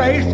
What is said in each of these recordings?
pregunta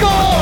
Go!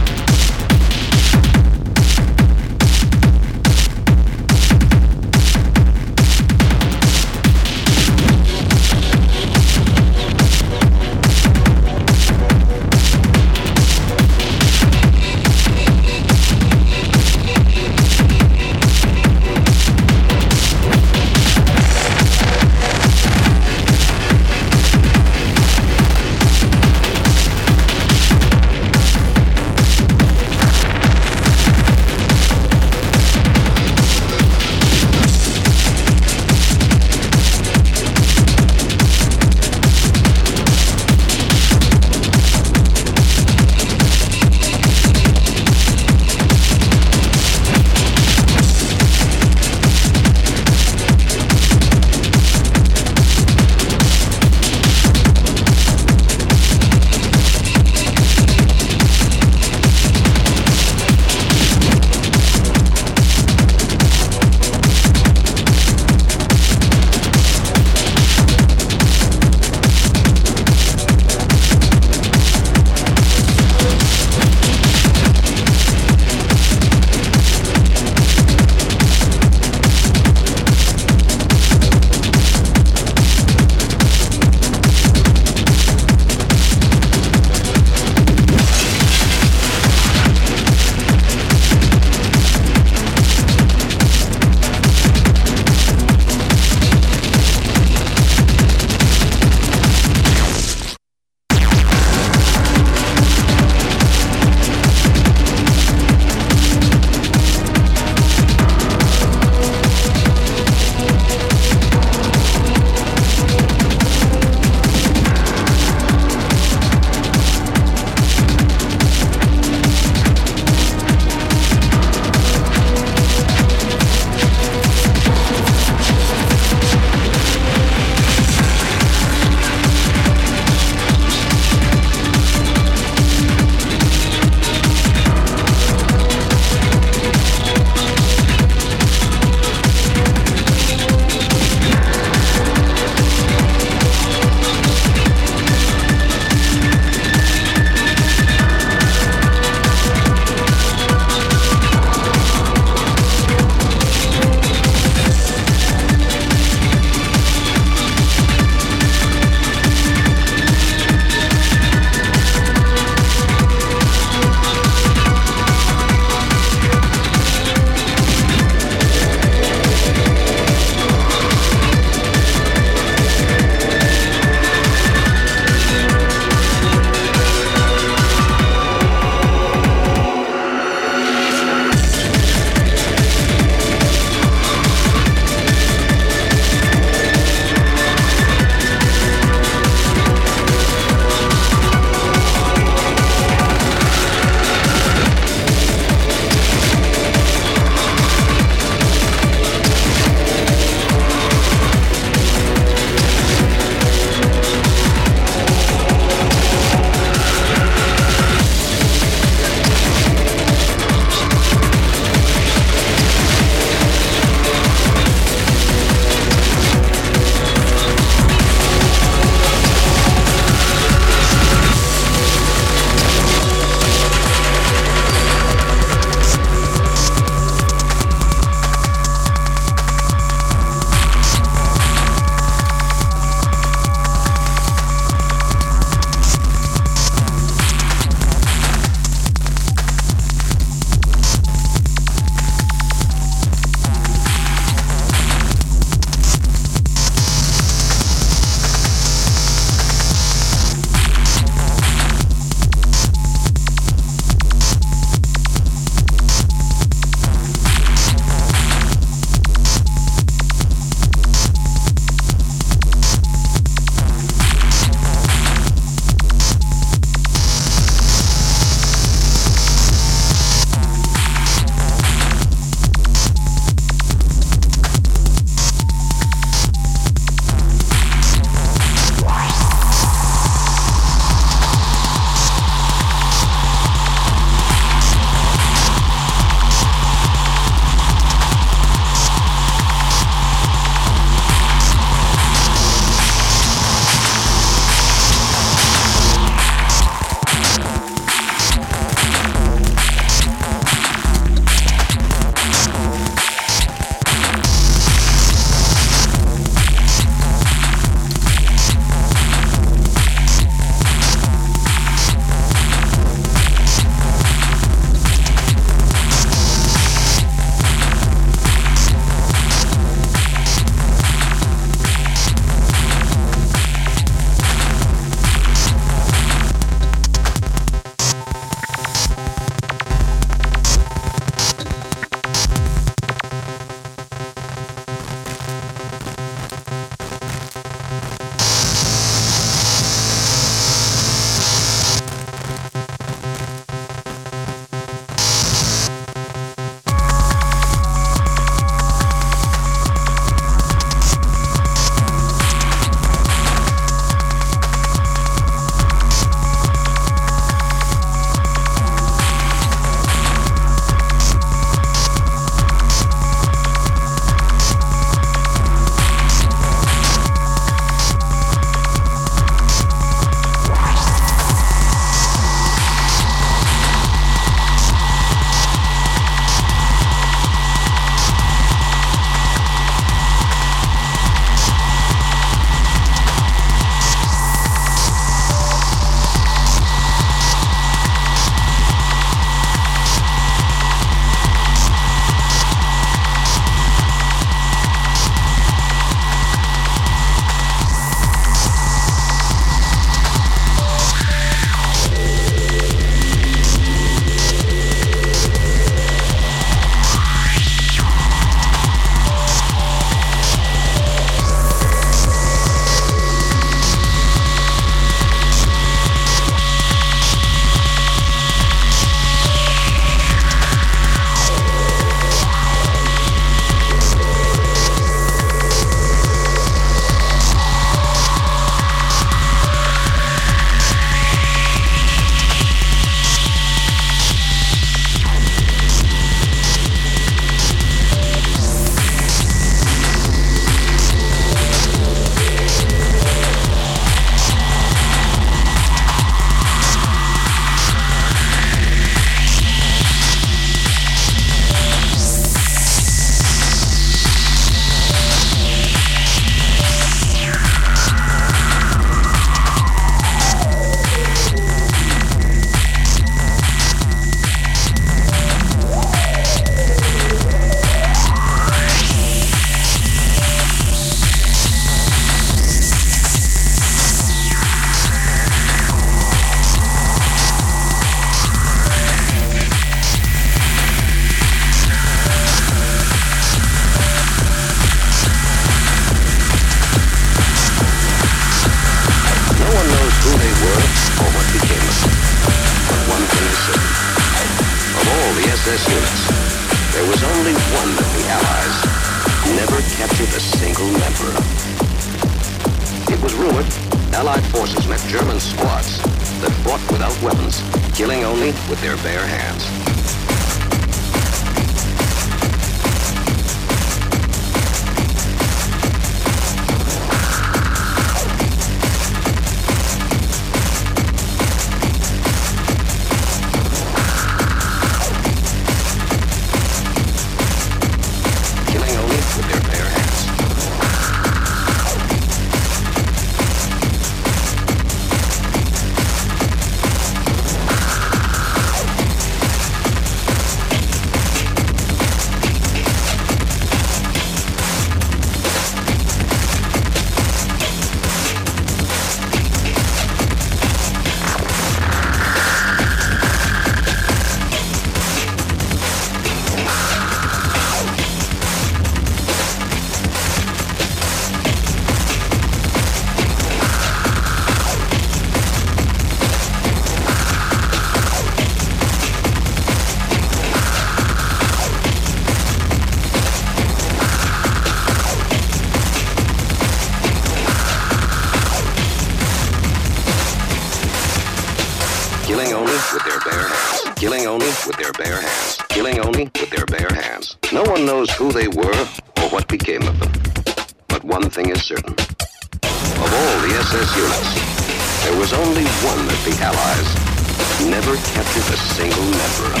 forever.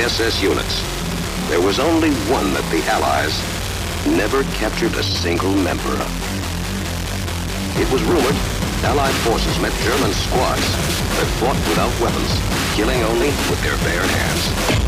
SS units, there was only one that the Allies never captured a single member of. It was rumored Allied forces met German squads that fought without weapons, killing only with their bare hands.